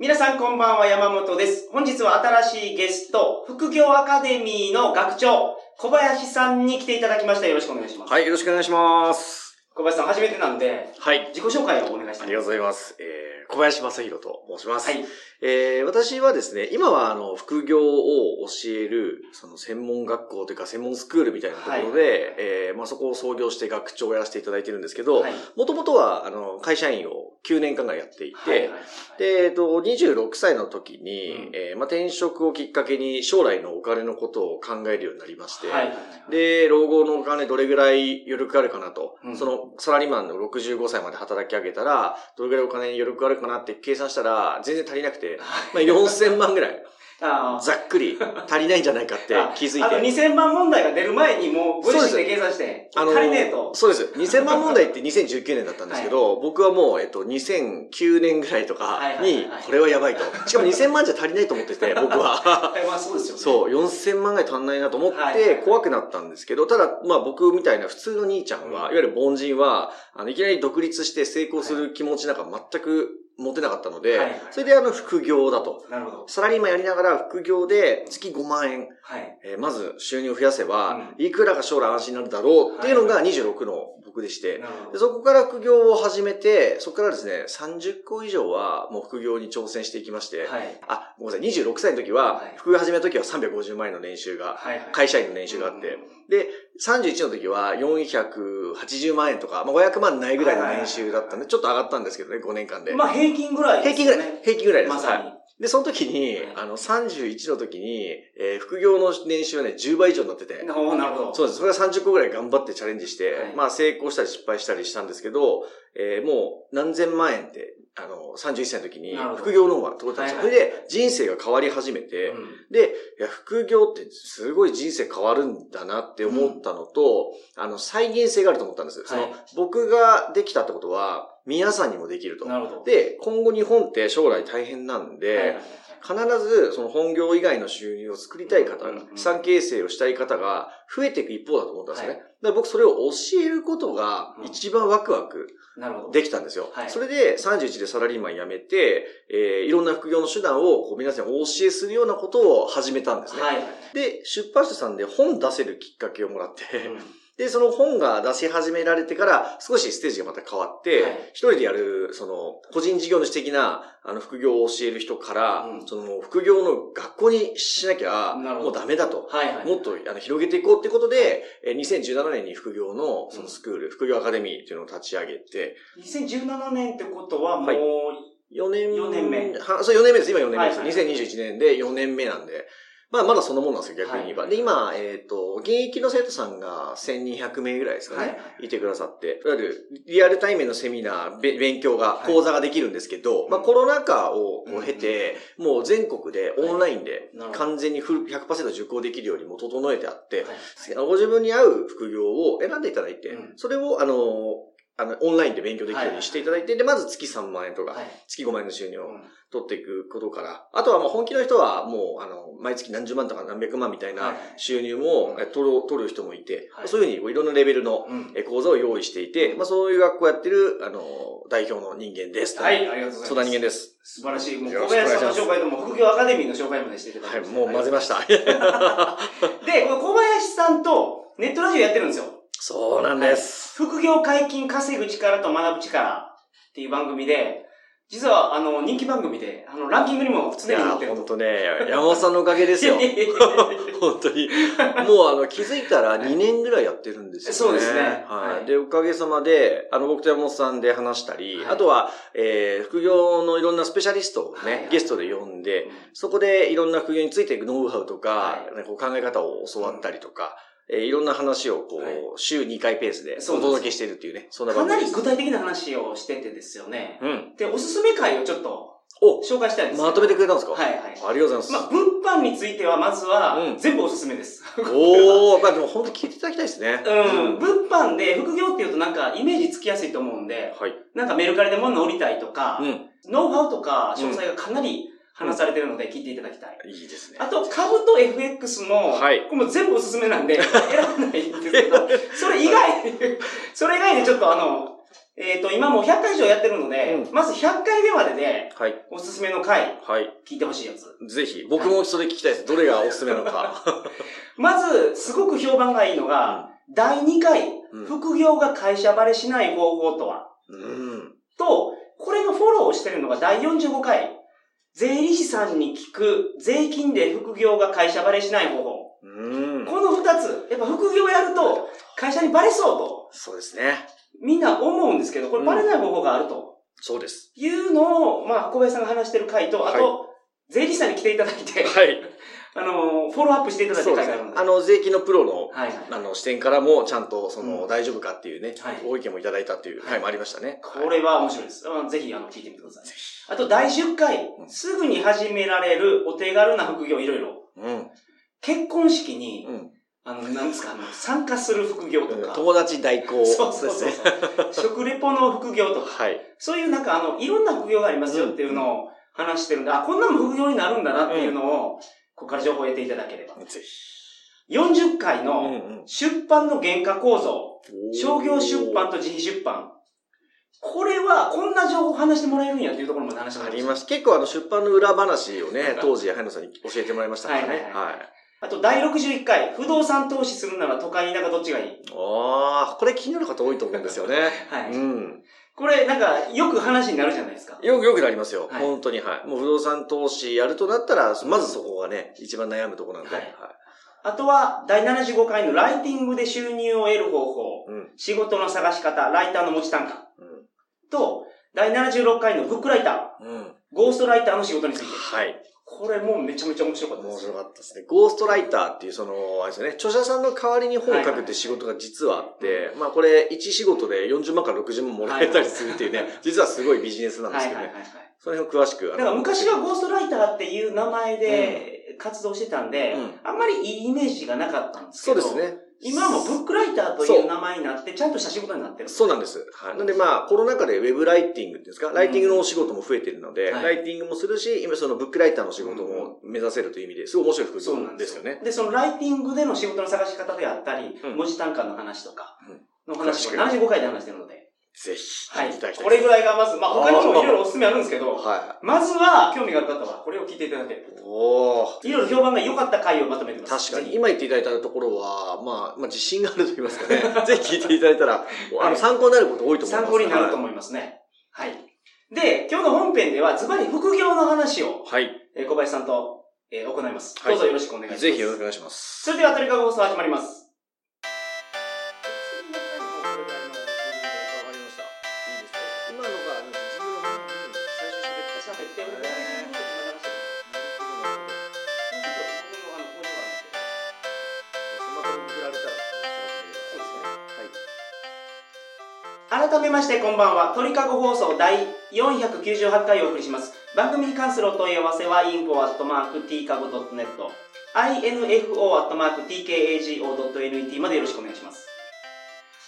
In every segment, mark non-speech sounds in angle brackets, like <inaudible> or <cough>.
皆さんこんばんは、山本です。本日は新しいゲスト、副業アカデミーの学長、小林さんに来ていただきました。よろしくお願いします。はい、よろしくお願いします。小林さん初めてなんで、はい。自己紹介をお願いしたいありがとうございます。えー、小林正宏と申します。はい。えー、私はですね、今はあの、副業を教える、その専門学校というか専門スクールみたいなところで、えー、まあそこを創業して学長をやらせていただいてるんですけど、はい。もともとは、あの、会社員を9年間ぐらいやっていて、はいはいで、えっと、26歳の時に、うんえーまあ、転職をきっかけに将来のお金のことを考えるようになりまして、はいはいはい。で、老後のお金どれぐらい余力あるかなと、うんそのサラリーマンの65歳まで働き上げたら、どれぐらいお金に余力あるかなって計算したら、全然足りなくて、まあ、4000万ぐらい、ざっくり足りないんじゃないかって気づいて。あと2000万問題が出る前にもうご自身で計算して、あの足りねえと。そうです。2000万問題って2019年だったんですけど、僕はもう、えっと、2009年ぐらいとかはいはいにはい、これはやばいと。しかも2000万じゃ足りないと思ってて、<laughs> 僕は。はい、まあそうですよね。そう、4000万ぐらい足んないなと思っはいはいはいて怖くなったんですけど、ただ、まあ僕みたいな普通の兄ちゃんは、うんいわゆる凡人は、あの、いきなり独立して成功する気持ちなんか全く持てなかったので、はいはいそれであの副業だと。なるほど。サラリーマンやりながら副業で月5万円、はい。えーまず収入を増やせば、ういくらが将来安心になるだろうっていうのが26の僕でして。そこから副業を始めて、そこからですね、30個以上はもう副業に挑戦していきまして、はい。あ、ごめんなさい、26歳の時は、はい副業始めた時は350万円の年収が。会社員の年収があって、で、31の時は480万円とか、まあ、500万ないぐらいの年収だったんで、ちょっと上がったんですけどね、5年間で。まあ平均ぐらいです平均ぐらい、ね。平均ぐらいです。まさにはい。で、その時に、はいあの、31の時に、えー副業の年収はね、10倍以上になってて、なるほど。そうです。それが30個ぐらい頑張ってチャレンジして、はいまあ成功したり失敗したりしたんですけど、えーもう何千万円って、あの、31歳の時に副業の方が取れたんですよ。それで人生が変わり始めて、うんで、いや、副業ってすごい人生変わるんだなって思ったのと、あの、再現性があると思ったんです。そのはい、僕ができたってことは、皆さんにもできると。なるほど。で、今後日本って将来大変なんで、はいはいはい必ずその本業以外の収入を作りたい方がうんうんうん、資産形成をしたい方が増えていく一方だと思ったんですよね。はいだから僕それを教えることが一番ワクワク。できたんですよ。はいそれで31でサラリーマン辞めて、えーいろんな副業の手段をこう皆さんにお教えするようなことを始めたんですね。はいはい。で、出版社さんで本出せるきっかけをもらって、うんで、その本が出し始められてから、少しステージがまた変わって、はい一人でやる、その、個人事業主的な、あの、副業を教える人から、うんその、副業の学校にしなきゃ、もうダメだと。はいはい。もっとあの広げていこうってことで、えー2017年に副業のそのスクール、副業アカデミーっていうのを立ち上げて、2017年ってことはもう、はい4年四年目。はそう、4年目です。今4年目です。はいはい2021年で4年目なんで、まあ、まだそんなもんなんですよ、逆に言えば。はいで、今、えっ、と、現役の生徒さんが1200名ぐらいですかね、はい。はいい、てくださって、いわゆるリアルタイムのセミナー、べ勉強が、はい。講座ができるんですけど、うん。まあ、コロナ禍をこうんう経て、もう全国でオンラインで完全にフル100%受講できるようにも整えてあって、はい。ご自分に合う副業を選んでいただいて、うん。それを、あの、あの、オンラインで勉強できるようにしていただいて、で、まず月3万円とか、はい。月5万円の収入をうん取っていくことから、あとはもう本気の人はもう、あの、毎月何十万とか何百万みたいはない収入も取る、取る人もいて、はいそういうふうにいろんなレベルの講座を用意していて、まあそういう学校やってる、あの、代表の人間です。はい、ありがとうございます。相談人間です。素晴らしい。もう小林さんの紹介とも副業アカデミーの紹介までしていただい、ました。もう混ぜました。<laughs> で、この小林さんとネットラジオやってるんですよ。そうなんです。副業解禁稼ぐ力と学ぶ力っていう番組で、実はあの人気番組で、あのランキングにも常に載ってる。本当ね、山本さんのおかげですよ。<laughs> 本当に。もうあの気づいたら2年ぐらいやってるんですよね。そうですね。はい。はい。で、おかげさまで、あの僕と山本さんで話したり、はい。あとは、えー、副業のいろんなスペシャリストをね、はいはい。ゲストで呼んで、そこでいろんな副業についていくノウハウとか、はい。ねこう考え方を教わったりとか、えーいろんな話をこう、はい週2回ペースでお届けしているっていうね、そんなかなり。具体的な話をしててですよね。うん。で、おすすめ会をちょっとお、紹介したいんですよまとめてくれたんですか？はいはい。ありがとうございます。まあ、物販についてはまずはうん全部おすすめです。<laughs> おー、まあでも本当に聞いていただきたいですね。うん。物販で副業っていうとなんかイメージつきやすいと思うんで、はい。なんかメルカリで物を売りたいとか、うん。ノウハウとか詳細がかなり話されてるので聞いていただきたい。いいですね。あと、株と FX も、はいこれも全部おすすめなんで、選ばないんですけど、<laughs> それ以外、それ以外でちょっとあの、えっ、と、今もう100回以上やってるので、うんまず100回目までで、はい。おすすめの回、はい。聞いてほしいやつ。ぜひ、僕もそれ聞きたいです。どれがおすすめなのか。<laughs> まず、すごく評判がいいのが、第2回、うん副業が会社バレしない方法とはうん。と、これのフォローをしてるのが第45回、税理士さんに聞く税金で副業が会社バレしない方法。うん。この2つ、やっぱ副業やると会社にバレそうと、そうですね。みんな思うんですけど、これバレない方法があるとそうです。いうのを、まあ、小林さんが話してる回と、あと、は税理士さんに来ていただいて、はい。<laughs> あの、フォローアップしていただいてそうですねる回があるの。で。あの、税金のプロの、はいはい。あの、視点からも、ちゃんと、その、うん大丈夫かっていうね、はいご意見もいただいたっていう回もありましたね。これは面白いです。あのぜひ、あの、聞いてみてくださいぜ。あと、第10回う、んすぐに始められるお手軽な副業いろいろ。うん。結婚式に、うん。あの、なんですか、あの、参加する副業とか。友達代行そうそうそうですね。そう。<laughs> 食レポの副業とか。はい。そういうなんか、あの、いろんな副業がありますよっていうのを話してるんで、あ、こんなのも副業になるんだなっていうのを、ここから情報を得ていただければ。ぜ40回ひ。のん。出版の原価構造、商業出版と自費出版。これは、こんな情報を話してもらえるんやっていうところまで話してあります。結構あの、出版の裏話をね、当時、早野さんに教えてもらいましたからね。はいはいははい。あと、第61回、不動産投資するなら都会田舎どっちがいい？ああ、これ気になる方多いと思うんですよね。<laughs> はい。うん。これ、なんか、よく話になるじゃないですか。よく、よくなりますよ。はい本当に、はい。もう不動産投資やるとなったら、まずそこがね、一番悩むところなんで。ははいい。あとは、第75回のライティングで収入を得る方法、うん。仕事の探し方、ライターの持ち単価うん。と、第76回のブックライター、うん。ゴーストライターの仕事について。はい。これもうめちゃめちゃ面白かったです。面白かったですね。ゴーストライターっていう、その、あれですよね、著者さんの代わりに本を書くって仕事が実はあって、まあこれ、1仕事で40万から60万もらえたりするっていうね、実はすごいビジネスなんですけどね。はいはいはいはい。その辺を詳しく。あのだから昔はゴーストライターっていう名前で活動してたんで、うんあんまりいいイメージがなかったんですけど、そうですね。今はもうブックライターとそいうう名前になって、ちゃんとした仕事になってる。そうなんです。はい。なんでまあ、コロナ禍でウェブライティングですか、ライティングのお仕事も増えてるので、はいライティングもするし、今そのブックライターの仕事も目指せるという意味ですごい面白い副そうな業んですよね。で、そのライティングでの仕事の探し方であったり、うん文字単価の話とかうんの話を詳しく75回で話してるので、ぜひ、はい。これぐらいがまず、まあ他にもいろいろおすすめあるんですけど、はまずは興味がある方はこれを聞いていただければい。おー。いろいろ評判が良かった回をまとめてます。確かに。今言っていただいたところは、まあ、まあ、自信があると言いますかね。<laughs> ぜひ聞いていただいたら、あの、参考になること多いと思います。参考になると思思いますね。はい。で、今日の本編ではズバリ副業の話を、はい。えー小林さんと、えー行います。はいどうぞよろしくお願いします。ぜひよろしくお願いします。それでは、トリカゴ放送始まります。めましてこんばんは鳥かご放送第498回をお送りします番組に関するお問い合わせは info.tkago.net info.tkago.net までよろしくお願いします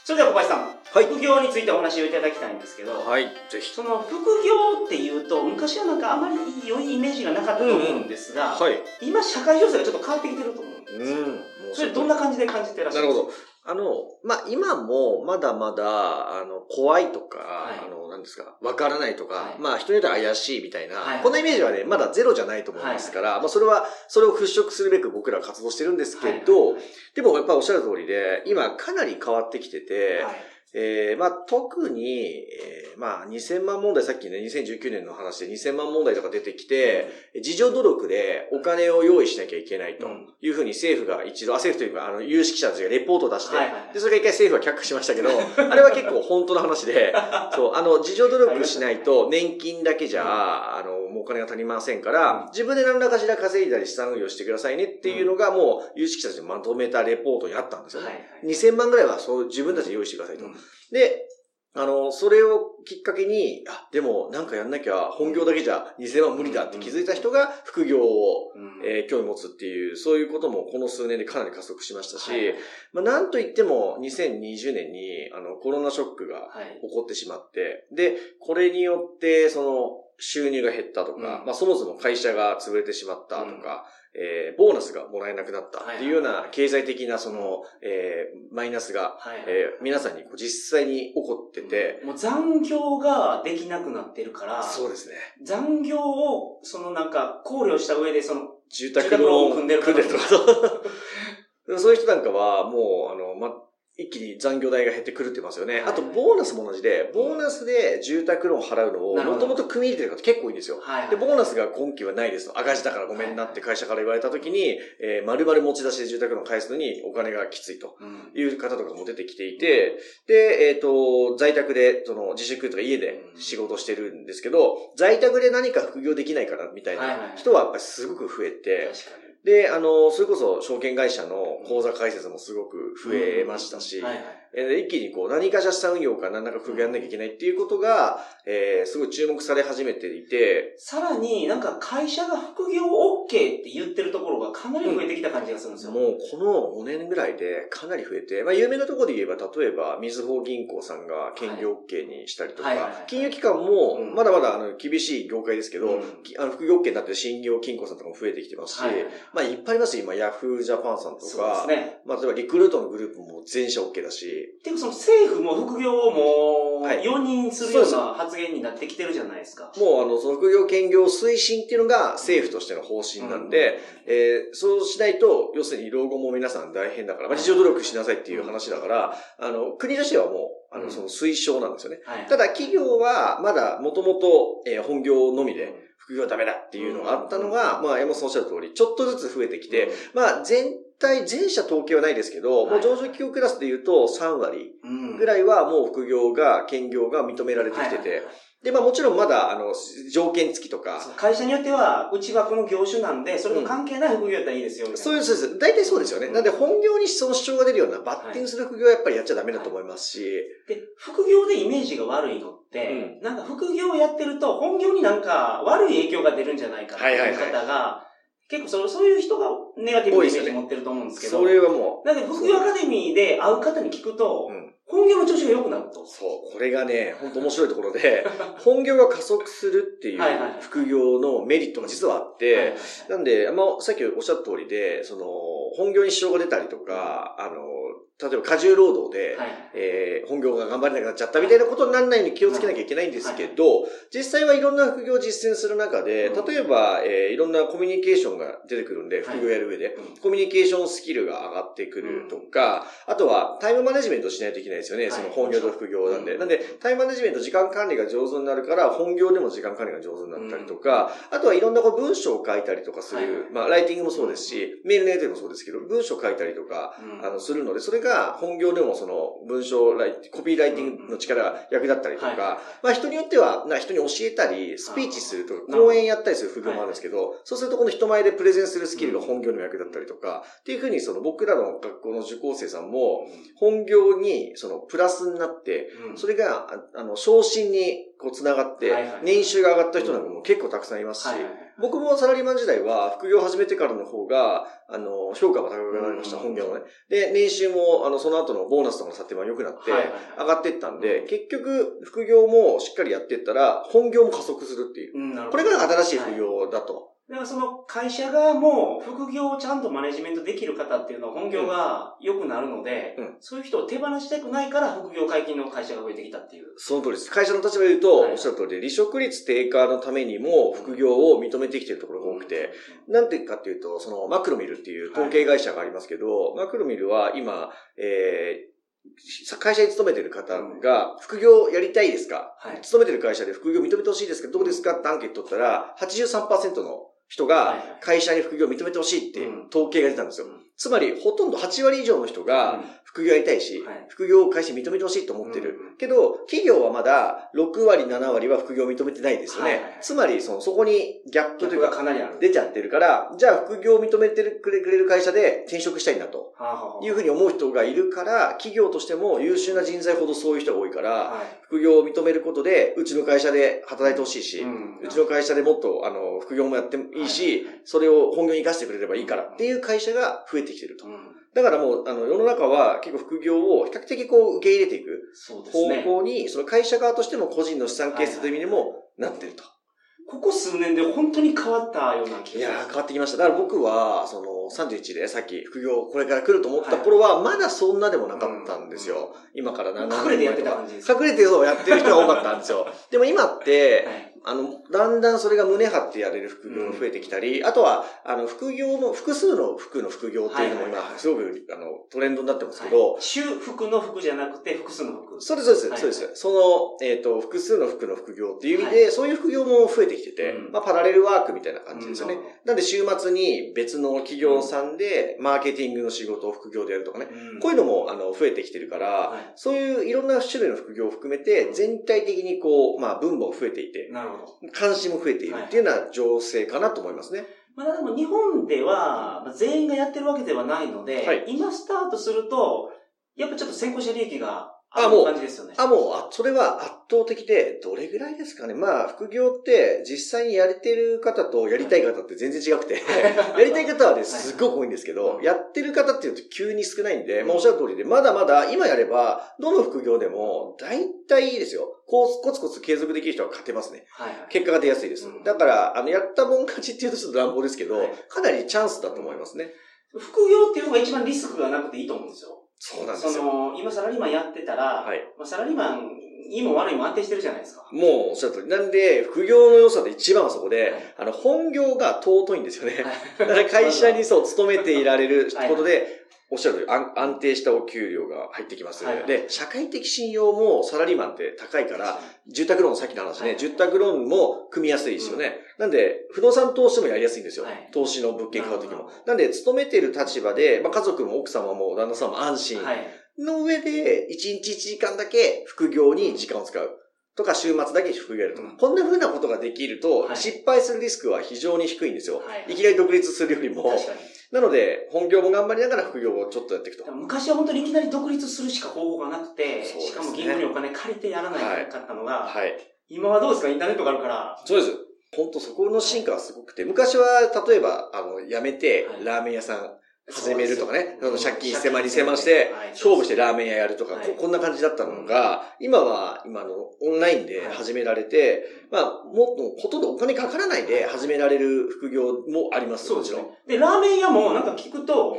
それでは小林さん、はい副業についてお話をいただきたいんですけど、はい。ぜひ。その副業っていうと昔はなんかあまり良いイメージがなかったと思うんですが、はい。今社会情勢がちょっと変わってきてると思うんですよ、うん。それどんな感じで感じてらっしゃるんですかなるほど。あの、まあ、今も、まだまだ、あの、怖いとか、はい。あの、なんですか、わからないとか、はい。まあ、人によっては怪しいみたいな、はい。こんなイメージはね、まだゼロじゃないと思いますから、まあ、それは、それを払拭するべく僕らは活動してるんですけど、はい。でも、やっぱおっしゃる通りで、今、かなり変わってきてて、はいえーまあ、特に、えーまあ、2000万問題、さっきね、2019年の話で2000万問題とか出てきて、自助努力でお金を用意しなきゃいけないというふうに政府が一度、あ政府というか、あの、有識者たちがレポートを出して、で、それが一回政府は却下しましたけど、あれは結構本当の話で、<laughs> そう、あの、自助努力しないと年金だけじゃ、あの、もうお金が足りませんから、自分で何らかしら稼いだり資産運用してくださいねっていうのがもう有識者たちにまとめたレポートにあったんですよね。はいはい2000万ぐらいはそう自分たちで用意してくださいと。うんで、あの、それをきっかけに、あ、でもなんかやんなきゃ本業だけじゃ2000万無理だって気づいた人が副業を、うん。えー興味持つっていう、そういうこともこの数年でかなり加速しましたし、はいまあなんといっても2020年にあのコロナショックがはい。起こってしまって、で、これによって、その、収入が減ったとか、うん。まあそもそも会社が潰れてしまったとか、えーボーナスがもらえなくなったっていうようない経済的なその、えーマイナスが、はい。えー皆さんにこう実際に起こってて、もう残業ができなくなってるから、そうですね。残業を、そのなんか、考慮した上で、その、住宅ローン組んでるか。そう <laughs> そういう人なんかは、もう、あの、ま、一気に残業代が減ってくるって言いますよね。はいあと、ボーナスも同じで、ボーナスで住宅ローン払うのを、もともと組み入れてる方結構いいんですよ。で、ボーナスが今期はないですと。赤字だからごめんなって会社から言われた時に、えー、丸々持ち出しで住宅ローン返すのにお金がきついと。うんいう方とかも出てきていて、で、えっ、と、在宅で、その、自粛とか家で仕事してるんですけど、在宅で何か副業できないからみたいない人はやっぱりすごく増えて、確かに。で、あの、それこそ証券会社の口座開設もすごく増えましたし、えー一気にこう何かしら資産運用か何らか副業やんなきゃいけないっていうことが、えーすごい注目され始めていて、さらになんか会社が副業 OK って言ってるところがかなり増えてきた感じがするんですよ。もうこの5年ぐらいでかなり増えて、まあ有名なところで言えば、例えば、みずほ銀行さんが兼業 OK にしたりとか金融機関もうん。まだまだあの厳しい業界ですけど、うん。きあの副業 OK になってる新業金庫さんとかも増えてきてますし、はいはいまあいっぱいありますよ今、ヤフージャパンさんとか、ね。まあ例えばリクルートのグループも全社 OK だし、ていうかその政府も副業をもうはい。容認するような発言になってきてるじゃないですか。もうあの、その副業兼業推進っていうのが政府としての方針なんで、えーそうしないと、要するに老後も皆さん大変だから、まあ、自助努力しなさいっていう話だから、あの、国としてはもう、あの、うん。その推奨なんですよね。はい、ただ、企業はまだもともと、えー本業のみで、副業はダメだっていうのがあったのが、まあ、山本さんおっしゃる通り、ちょっとずつ増えてきて、まあ、全体、全社統計はないですけど、もう上場企業クラスで言うと3割うん。ぐらいはもう副業が、兼業が認められてきてて。はいはいはい、で、まあもちろんまだ、あの、条件付きとか、会社によっては、うちはこの業種なんで、それと関係ない副業やったらいいですよ、みたいな。そういう、そうです。大体そうですよね。うん。なんで本業にその主張が出るようなバッティングする副業はやっぱりやっちゃダメだと思いますし、で、副業でイメージが悪いのって、なんか副業をやってると、本業になんか悪い影響が出るんじゃないかっていう方が、結構そそういう人がネガティブなイメージ持ってると思うんですけど、それはもなんで副業アカデミーで会う方に聞くと、う、うん。本業の調子が良くなると。そう。これがね、本当面白いところで、<laughs> 本業が加速するっていう副業のメリットが実はあって、なんで、まあ、さっきおっしゃった通りで、その、本業に支障が出たりとか、あの、例えば過重労働で、はいえー本業が頑張れなくなっちゃったみたいなことにならないように気をつけなきゃいけないんですけど、実際はいろんな副業を実践する中で、うん。例えば、えーいろんなコミュニケーションが出てくるんで、はい。副業やる上で、うん。コミュニケーションスキルが上がってくるとか、あとはタイムマネジメントしないといけないですよね、はい。その本業と副業なんで。うん。なんで、タイムマネジメント、時間管理が上手になるから、本業でも時間管理が上手になったりとか、あとはいろんなこう文章を書いたりとかする、はい。まあ、ライティングもそうですし、メールのやりもそうですけど、文章を書いたりとか、うん。あの、するので、それが本業でもその文章コピーライティングの力が役立ったりとか、はい。まあ人によっては、な人に教えたり、スピーチするとか、講演やったりする副業もあるんですけど、そうするとこの人前でプレゼンするスキルが本業役立ったりとか、っていうふうにその僕らの学校の受講生さんも、本業にそのプラスになって、うん。それが、ああの、昇進にこう繋がって年収が上がった人なんかも結構たくさんいますし僕もサラリーマン時代は副業を始めてからの方が、あの、評価が高くなりました、うん。本業のね。で、年収も、あの、その後のボーナスとかの査定も良くなって上がってったんで、結局、副業もしっかりやってったら、本業も加速するっていう。これが新しい副業だと。だからその会社側も副業をちゃんとマネジメントできる方っていうのは本業が良くなるので、うん。そういう人を手放したくないから副業解禁の会社が増えてきたっていう。その通りです。会社の立場で言うと、はい。おっしゃる通りで、離職率低下のためにも副業を認めてきているところが多くて、なん。ていうかっていうと、そのマクロミルっていう統計会社がありますけど、マクロミルは今、えー会社に勤めてる方が、副業やりたいですか、はい。勤めてる会社で副業認めてほしいですかどうですか？ってアンケート取ったら、83%の人が会社に副業認めてほしいっていう統計が出たんですよ。うんつまり、ほとんど8割以上の人が副業やりたいし、はい。副業を会社に認めてほしいと思ってる。うんけど、企業はまだ6割、7割は副業を認めてないですよね。つまり、その、そこにギャップというがか、かなり。出ちゃってるから、じゃあ副業を認めてくれる会社で転職したいなとはあはあはあ。いうふうに思う人がいるから、企業としても優秀な人材ほどそういう人が多いから、はい。副業を認めることで、うちの会社で働いてほしいし、うん。うちの会社でもっと、あの、副業もやってもいいし、それを本業に活かしてくれればいいからっていう会社が増えてきてると。うんだからもう、あの、世の中は結構副業を比較的こう受け入れていく方。向に、その会社側としても個人の資産形成という意味でもなってると。ここ数年で本当に変わったような気が。いや変わってきました。だから僕は、その、31でさっき副業これから来ると思った頃は、まだそんなでもなかったんですよ。今から7年。隠れてやってた感じです隠れてやってる人が多かったんですよ。でも今って、あの、だんだんそれが胸張ってやれる副業が増えてきたり、あとは、あの、副業の、複数の服の副業っていうのも今、すごく、あの、トレンドになってますけど、主服の服じゃなくて、複数の服。そうです、そうです、そうです。その、えっ、と、複数の服の副業っていう意味で、そういう副業も増えてきてて、まあ、パラレルワークみたいな感じですよね。なんで、週末に別の企業さんで、マーケティングの仕事を副業でやるとかね、こういうのも、あの、増えてきてるから、そういういろんな種類の副業を含めて、全体的にこう、まあ、分母増えていて、なるほど。関心も増えているっていうような情勢かなと思いますね。まあ、でも日本では、全員がやってるわけではないので、はい、今スタートすると、やっぱちょっと先行者利益があ、もう、感じですよね。あ、もう、あ、それは圧倒的で、どれぐらいですかね。まあ、副業って実際にやれてる方とやりたい方って全然違くて、<laughs> やりたい方はね、すっごく多いんですけど、やってる方っていうと急に少ないんで、まあ、おっしゃる通りで、まだまだ今やれば、どの副業でも、大体いいですよ。コツコツ継続できる人は勝てますね。はいはい、結果が出やすいです。だから、あの、やったもん勝ちっていうとちょっと乱暴ですけど、かなりチャンスだと思いますね。副業っていうのが一番リスクがなくていいと思うんですよ。そうなんですよ。その、今サラリーマンやってたら、はい、まあ、サラリーマン、いいも悪いも安定してるじゃないですか。もう、おっしゃる通り。なんで、副業の良さで一番はそこで、はい、あの、本業が尊いんですよね。だから会社にそう、勤めていられることで、おっしゃる通り安、安定したお給料が入ってきます、はい、で、社会的信用もサラリーマンって高いから、住宅ローン、さっきの話ね、はい、住宅ローンも組みやすいですよね。うん、なんで、不動産投資もやりやすいんですよ。はい、投資の物件買うときも。なんで、勤めている立場で、まあ、家族も奥様も旦那さんも安心。の上で、1日1時間だけ副業に時間を使う。とか、週末だけ副業やるとか、うん、こんな風なことができると、失敗するリスクは非常に低いんですよ。いきなり独立するよりも。なので、本業も頑張りながら副業をちょっとやっていくと。昔は本当にいきなり独立するしか方法がなくて、ね、しかも銀行にお金借りてやらないかったのが、はい、今はどうですか？インターネットがあるから。そうです。本当そこの進化はすごくて、昔は例えば、あの、辞めて、ラーメン屋さん始めるとかね、その借金1000万2000万して、勝負してラーメン屋やるとか、こんな感じだったのが、今は、今のオンラインで始められて、まあ、もっと、ほとんどお金かからないで始められる副業もあります、もちろん。で、ラーメン屋もなんか聞くと、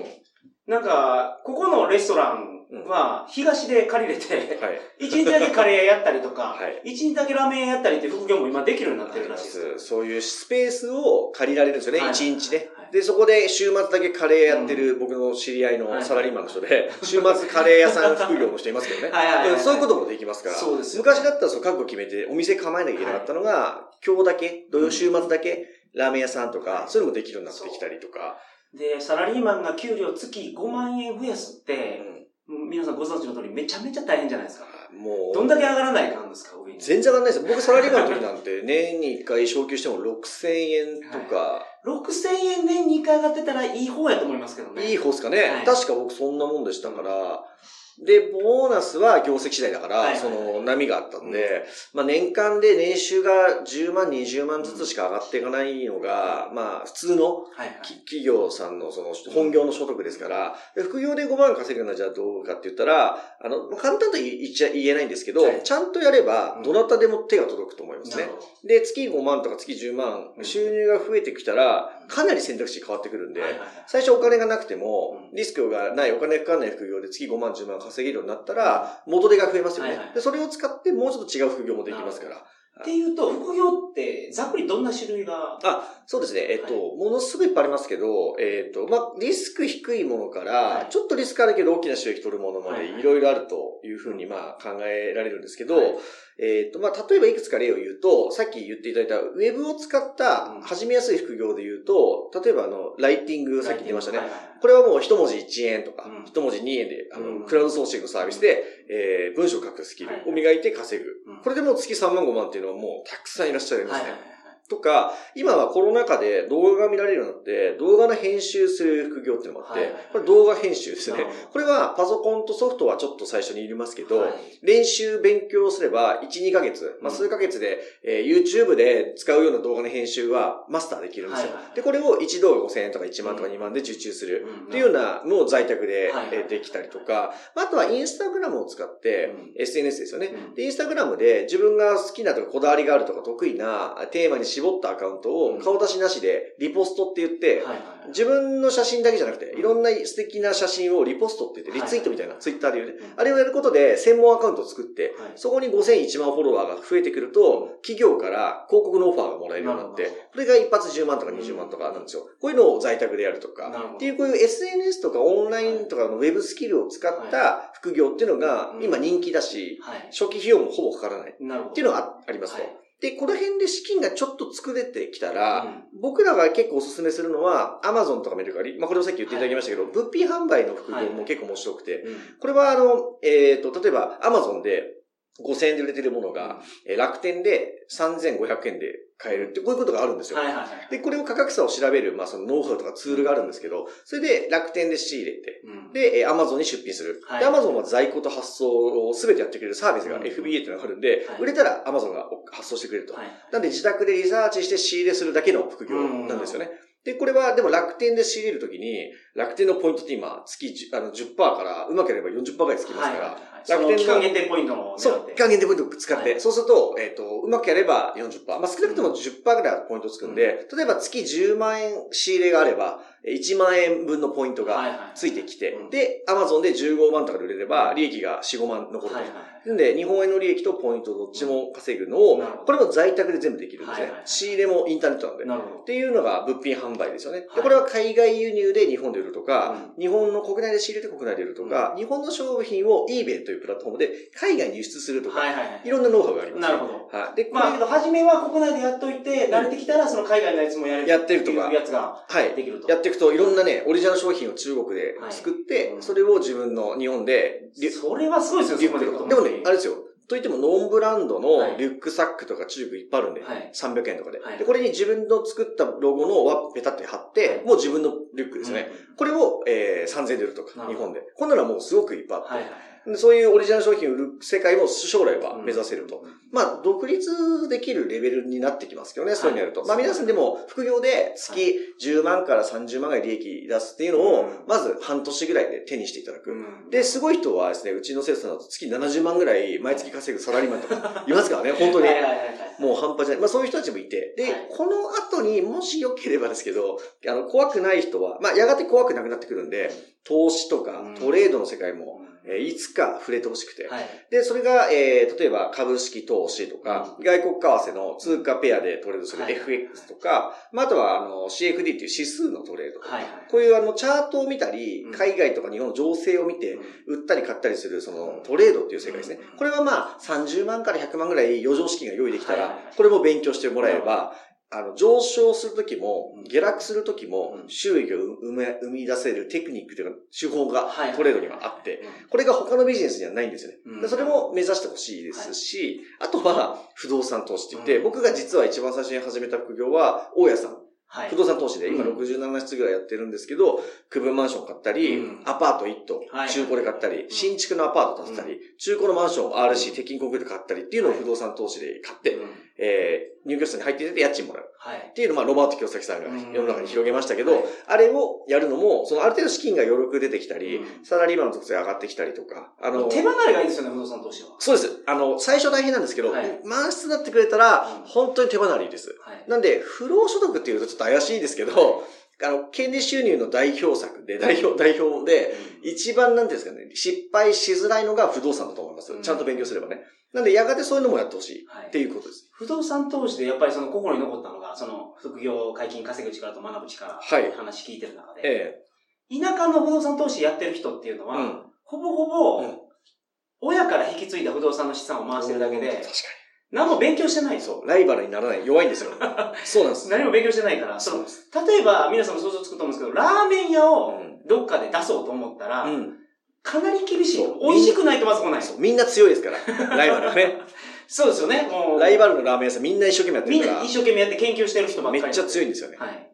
なんか、ここのレストランは、東で借りれて、<laughs> 一、日だけカレー屋やったりとか、一、日だけラーメン屋やったりって副業も今できるようになってるらしいです。そういうスペースを借りられるんですよね、一、日で。で、そこで週末だけカレーやってる僕の知り合いのサラリーマンの人で、週末カレー屋さん副業の人いますけどね。そういうこともできますから。そうです昔だったらその覚悟決めてお店構えなきゃいけなかったのが、今日だけ、土曜週末だけ、ラーメン屋さんとか、そういうのもできるようになってきたりとか。で、サラリーマンが給料月5万円増やすって、皆さんご存知の通りめちゃめちゃ大変じゃないですか。もう。どんだけ上がらないかんですか、上に。全然上がらないです僕サラリーマンの時なんて年に1回昇給しても6000円とか、はい、6000円年に1回上がってたらいい方やと思いますけどね。いい方ですかね。はい、確か僕そんなもんでしたから、で、ボーナスは業績次第だから、その波があったんで、まあ年間で年収が10万、20万ずつしか上がっていかないのが、まあ普通の企業さんのその本業の所得ですから、副業で5万稼ぐのはじゃあどうかって言ったら、あの、簡単と言っちゃ言えないんですけど、ちゃんとやれば、どなたでも手が届くと思いますね。で、月5万とか月10万、収入が増えてきたら、かなり選択肢変わってくるんで、最初お金がなくても、リスクがない、お金かかんない副業で月5万、10万稼げるようになったら、元手が増えますよね。で、それを使ってもうちょっと違う副業もできますから。っていうと、副業って、ざっくりどんな種類が？あ、そうですね。えっと、はい、ものすごいいっぱいありますけど、えっと、まあ、リスク低いものから、はい、ちょっとリスクあるけど大きな収益取るものまで、いろいろあるというふうに、まあ、考えられるんですけど、はい、えっと、まあ、例えばいくつか例を言うと、さっき言っていただいた、ウェブを使った始めやすい副業で言うと、例えばあの、ライティング、さっき言ってましたね。これはもう一文字1円とか、一、文字2円で、あの、クラウドソーシングサービスで、えー、文章を書くスキルを磨いて稼ぐ。これでもう月3万5万っていうのはもうたくさんいらっしゃるんですね。とか、今はコロナ禍で動画が見られるようになって、動画の編集する副業っていうのもあって、これ動画編集ですね。これはパソコンとソフトはちょっと最初にいりますけど、練習勉強すれば1、2ヶ月、まあ数ヶ月で、えー、YouTube で使うような動画の編集はマスターできるんですよ。で、これを1動画5000円とか1万とか2万で受注するっていうようなのを在宅でできたりとか、あとはインスタグラムを使って、SNS ですよね。で、インスタグラムで自分が好きなとかこだわりがあるとか得意なテーマに絞絞ったアカウントを顔出しなしでリポストって言って、自分の写真だけじゃなくて、いろんな素敵な写真をリポストって言って、リツイートみたいな、ツイッターで言うね。あれをやることで、専門アカウントを作って、そこに5000、1万フォロワーが増えてくると、企業から広告のオファーがもらえるようになって、これが一発10万とか20万とかなんですよ。こういうのを在宅でやるとか、っていうこういう SNS とかオンラインとかのウェブスキルを使った副業っていうのが今人気だし、初期費用もほぼかからない。っていうのがありますと。で、この辺で資金がちょっと作れてきたら、うん、僕らが結構おすすめするのは、アマゾンとかメルカリ、まあこれをさっき言っていただきましたけど、はい、物品販売の副業も結構面白くて、はいこれはあの、えっ、ー、と、例えばアマゾンで5000円で売れてるものが、うん、楽天で3500円で買えるって、こういうことがあるんですよ。はいはいはい。で、これを価格差を調べる、まあそのノウハウとかツールがあるんですけど、それで楽天で仕入れて、うん、で、アマゾンに出品する。はい、で、アマゾンは在庫と発送を全てやってくれるサービスが FBA ってのがあるんで、はい、売れたらアマゾンが発送してくれると。はい、なんで自宅でリサーチして仕入れするだけの副業なんですよね。で、これはでも楽天で仕入れるときに、楽天のポイントって今、月10、あの10%からうまければ40%ぐらいつきますから、はい楽天の。期間限定ポイントの。そう、期間限定ポイントを使って、はい、そうすると、えっ、ー、と、うまくやれば40%。まあ少なくとも10%ぐらいポイントつくんで、うん、例えば月10万円仕入れがあれば、1万円分のポイントがついてきて、で、アマゾンで15万とかで売れれば、利益が4、5万残ると。はいはい、で、日本円の利益とポイントどっちも稼ぐのを、これも在宅で全部できるんですね。仕入れもインターネットなんで。っていうのが物品販売ですよね。で、これは海外輸入で日本で売るとか、日本の国内で仕入れて国内で売るとか、日本の商品を eBay というプラットフォームで海外に輸出するとか、いろんなノウハウがあります。なるほど。はい。で、まあ、初めは国内でやっといて、慣れてきたらその海外のやつもやれるやってるとか。やつができると。やっていくと、いろんなね、オリジナル商品を中国で作って、それを自分の日本で、それはすごいですよ、でもね、あれですよ。といってもノンブランドのリュックサックとか中国いっぱいあるんで、はい、300円とかで,、で。これに自分の作ったロゴの輪ペタって貼って、もう自分のリュックですね。これを、えー、3000円で売るとか、日本で。こんなのはもうすごくいっぱいあって。はいそういうオリジナル商品を売る世界も将来は目指せると。まあ、独立できるレベルになってきますけどね、そういうのやると。まあ、皆さんでも副業で月10万から30万ぐらい利益出すっていうのを、まず半年ぐらいで手にしていただく。で、すごい人はですね、うちの生徒さんだと月70万ぐらい毎月稼ぐサラリーマンとかいますからね、本当に。もう半端じゃない。まあ、そういう人たちもいて。で、この後にもし良ければですけど、あの、怖くない人は、まあ、やがて怖くなくなってくるんで、投資とかトレードの世界も、えいつか触れてほしくて。はい、で、それが、えー、例えば株式投資とか、うん、外国為替の通貨ペアでトレードする FX とか、はい、まあ、あとは、あの、CFD っていう指数のトレード。とか、はい、こういうあの、チャートを見たり、海外とか日本の情勢を見て、売ったり買ったりする、その、トレードっていう世界ですね。これはまあ、30万から100万ぐらい余剰資金が用意できたら、これも勉強してもらえば、あの、上昇するときも、下落するときも、収益を生み出せるテクニックというか、手法がトレードにはあって、これが他のビジネスにはないんですよね。それも目指してほしいですし、あとは不動産投資って言って、僕が実は一番最初に始めた副業は、大家さん。はい、不動産投資で今67室ぐらいやってるんですけど、区分マンション買ったり、アパート1棟、中古で買ったり、新築のアパート建てたり、中古のマンション RC、鉄筋コンクリート買ったりっていうのを不動産投資で買って、えー、入居室に入ってて家賃もらう。はい。っていうのを、まあ、ロバート清崎さんが世の中に広げましたけど、はい、あれをやるのも、そのある程度資金が余力出てきたり、うん、サラリーマンの属性上がってきたりとか、あの、手離れがいいですよね、不動産投資は。そうです。あの、最初大変なんですけど、はい、満室になってくれたら、本当に手離れいいです。はい。なんで、不労所得っていうとちょっと怪しいですけど、あの、権利収入の代表作で、代表、代表で、一番なんですかね、失敗しづらいのが不動産だと思います。ちゃんと勉強すればね。なんで、やがてそういうのもやってほしい。っていうことです。不動産投資でやっぱりその心に残ったのが、その副業、解禁稼ぐ力と学ぶ力、はい。話聞いてる中で、ええ、田舎の不動産投資やってる人っていうのは、うん、ほぼほぼ、親から引き継いだ不動産の資産を回してるだけで、確かに。何も勉強してないそう。ライバルにならない。弱いんですよ。<laughs> そうなんです。何も勉強してないから。そう例えば、皆さんも想像つくと思うんですけど、ラーメン屋をどっかで出そうと思ったら、うん、かなり厳しい。美味しくないとまず来ない。みんな強いですから。ライバルはね。<laughs> そうですよね。もう。ライバルのラーメン屋さんみんな一生懸命やってるから。みんな一生懸命やって研究してる人ばっかり。めっちゃ強いんですよね。はい。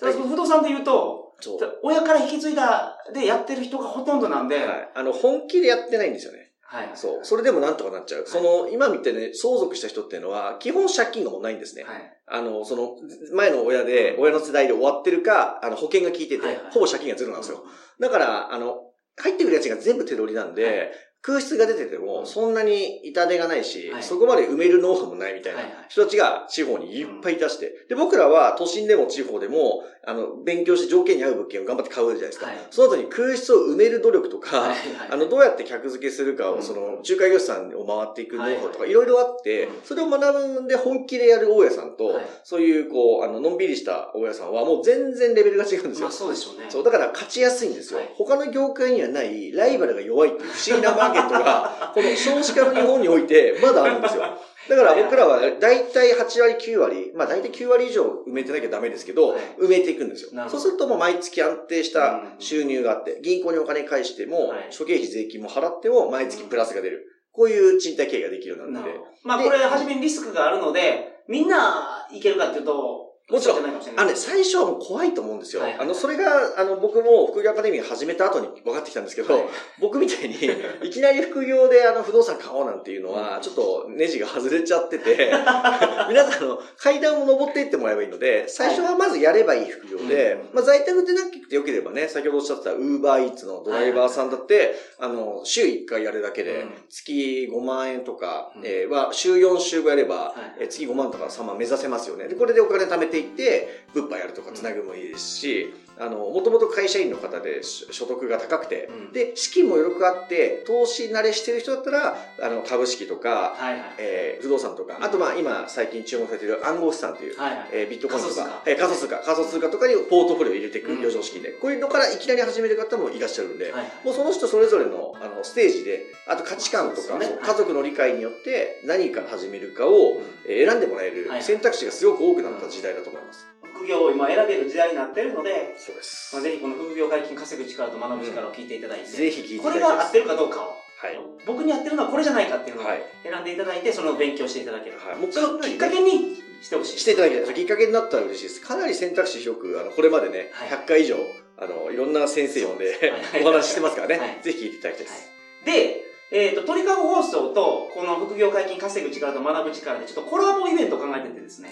ただ、不動産で言うと、親から引き継いだでやってる人がほとんどなんで。はい。あの、本気でやってないんですよね。はい。そう。それでもなんとかなっちゃう。はい、その、今見てね、相続した人っていうのは、基本借金がもうないんですね。はい。あの、その、前の親で、親の世代で終わってるか、あの、保険が効いてて、はいはい、ほぼ借金がゼロなんですよ。だから、あの、入ってくる家賃が全部手取りなんで、はい、空室が出てても、そんなに痛手がないし、はい、そこまで埋めるノウハウもないみたいな人たちが地方にいっぱいいたして、で、僕らは都心でも地方でも、あの、勉強して条件に合う物件を頑張って買うじゃないですか。はい、その後に空室を埋める努力とか、はいはい、あの、どうやって客付けするかを、その、仲介業者さんを回っていくノウハウとか、い。ろいろあって、それを学ぶんで本気でやる大家さんと、そういう、こう、あの、のんびりした大家さんは、もう全然レベルが違うんですよ。まあ、そうでしょうね。そう、だから勝ちやすいんですよ。他の業界にはない、ライバルが弱いっていう不思議なマーケットが、この少子化の日本において、まだあるんですよ。だから僕らは大体8割9割、まあ大体9割以上埋めてなきゃダメですけど、埋めていくんですよ。そうするともう毎月安定した収入があって、銀行にお金返しても、諸経費税金も払っても毎月プラスが出る。こういう賃貸経営ができるようになって。まあこれ初めにリスクがあるので、みんないけるかっていうと、もちろん。あのね、最初はもう怖いと思うんですよ。はい、あの、それが、あの、僕も副業アカデミー始めた後に分かってきたんですけど、はい、僕みたいに、いきなり副業であの、不動産買おうなんていうのは、ちょっとネジが外れちゃってて、<laughs> 皆さん、あの、階段を登っていってもらえばいいので、最初はまずやればいい副業で、まあ、在宅でなくてよければね、先ほどおっしゃってたウーバーイーツのドライバーさんだって、あの、週1回やるだけで、月5万円とか、えは、週4週5やれば、え月5万とか3万目指せますよね。で、これでお金貯めてていって、物販やるとかつなぐもいいですし、あの、もともと会社員の方で所得が高くて、うん、で、資金もよくあって、投資慣れしてる人だったら、あの、株式とか、はいはい、えー、不動産とか、あとまあ今最近注目されている暗号資産という、はいはい、えー、ビットコインとか、えー、仮想通貨、仮想通貨とかにポートフォリオを入れていく余剰資金で、こういうのからいきなり始める方もいらっしゃるんで、はいはい、もうその人それぞれのあのステージで、あと価値観とか、ね、家族の理解によって何から始めるかを選んでもらえる選択肢がすごく多くなった時代だと思います。副業を今選べる時代になってるので、そうです。まあ、ぜひこの副業解禁稼ぐ力と学ぶ力を聞いていただいて、うん、ぜひ聞いて。これが合ってるかどうかを。はい、僕に合ってるのはこれじゃないかっていうのを選んでいただいて、その勉強していただける。はい、もうそのきっかけにしてほしい。していただける。きっかけになったら嬉しいです。かなり選択肢広く、あの、これまでね、はい、100回以上、あの、いろんな先生呼んで、お話ししてますからね、はい、ぜひ聞いていただきたいです。で、えっ、ー、と、鳥かご放送と、この副業解禁稼ぐ力と学ぶ力で、ちょっとコラボイベントを考えててですね。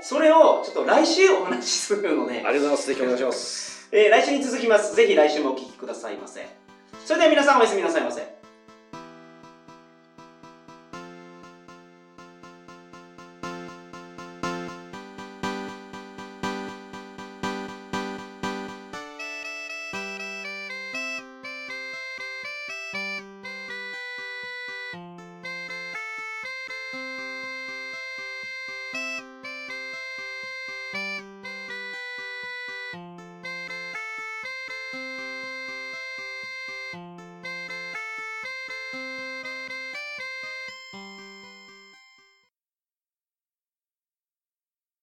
それを、ちょっと来週お話しするので。ありがとうございます。ぜひお願いします。えー、来週に続きます。ぜひ来週もお聞きくださいませ。それでは皆さんおやすみなさいませ。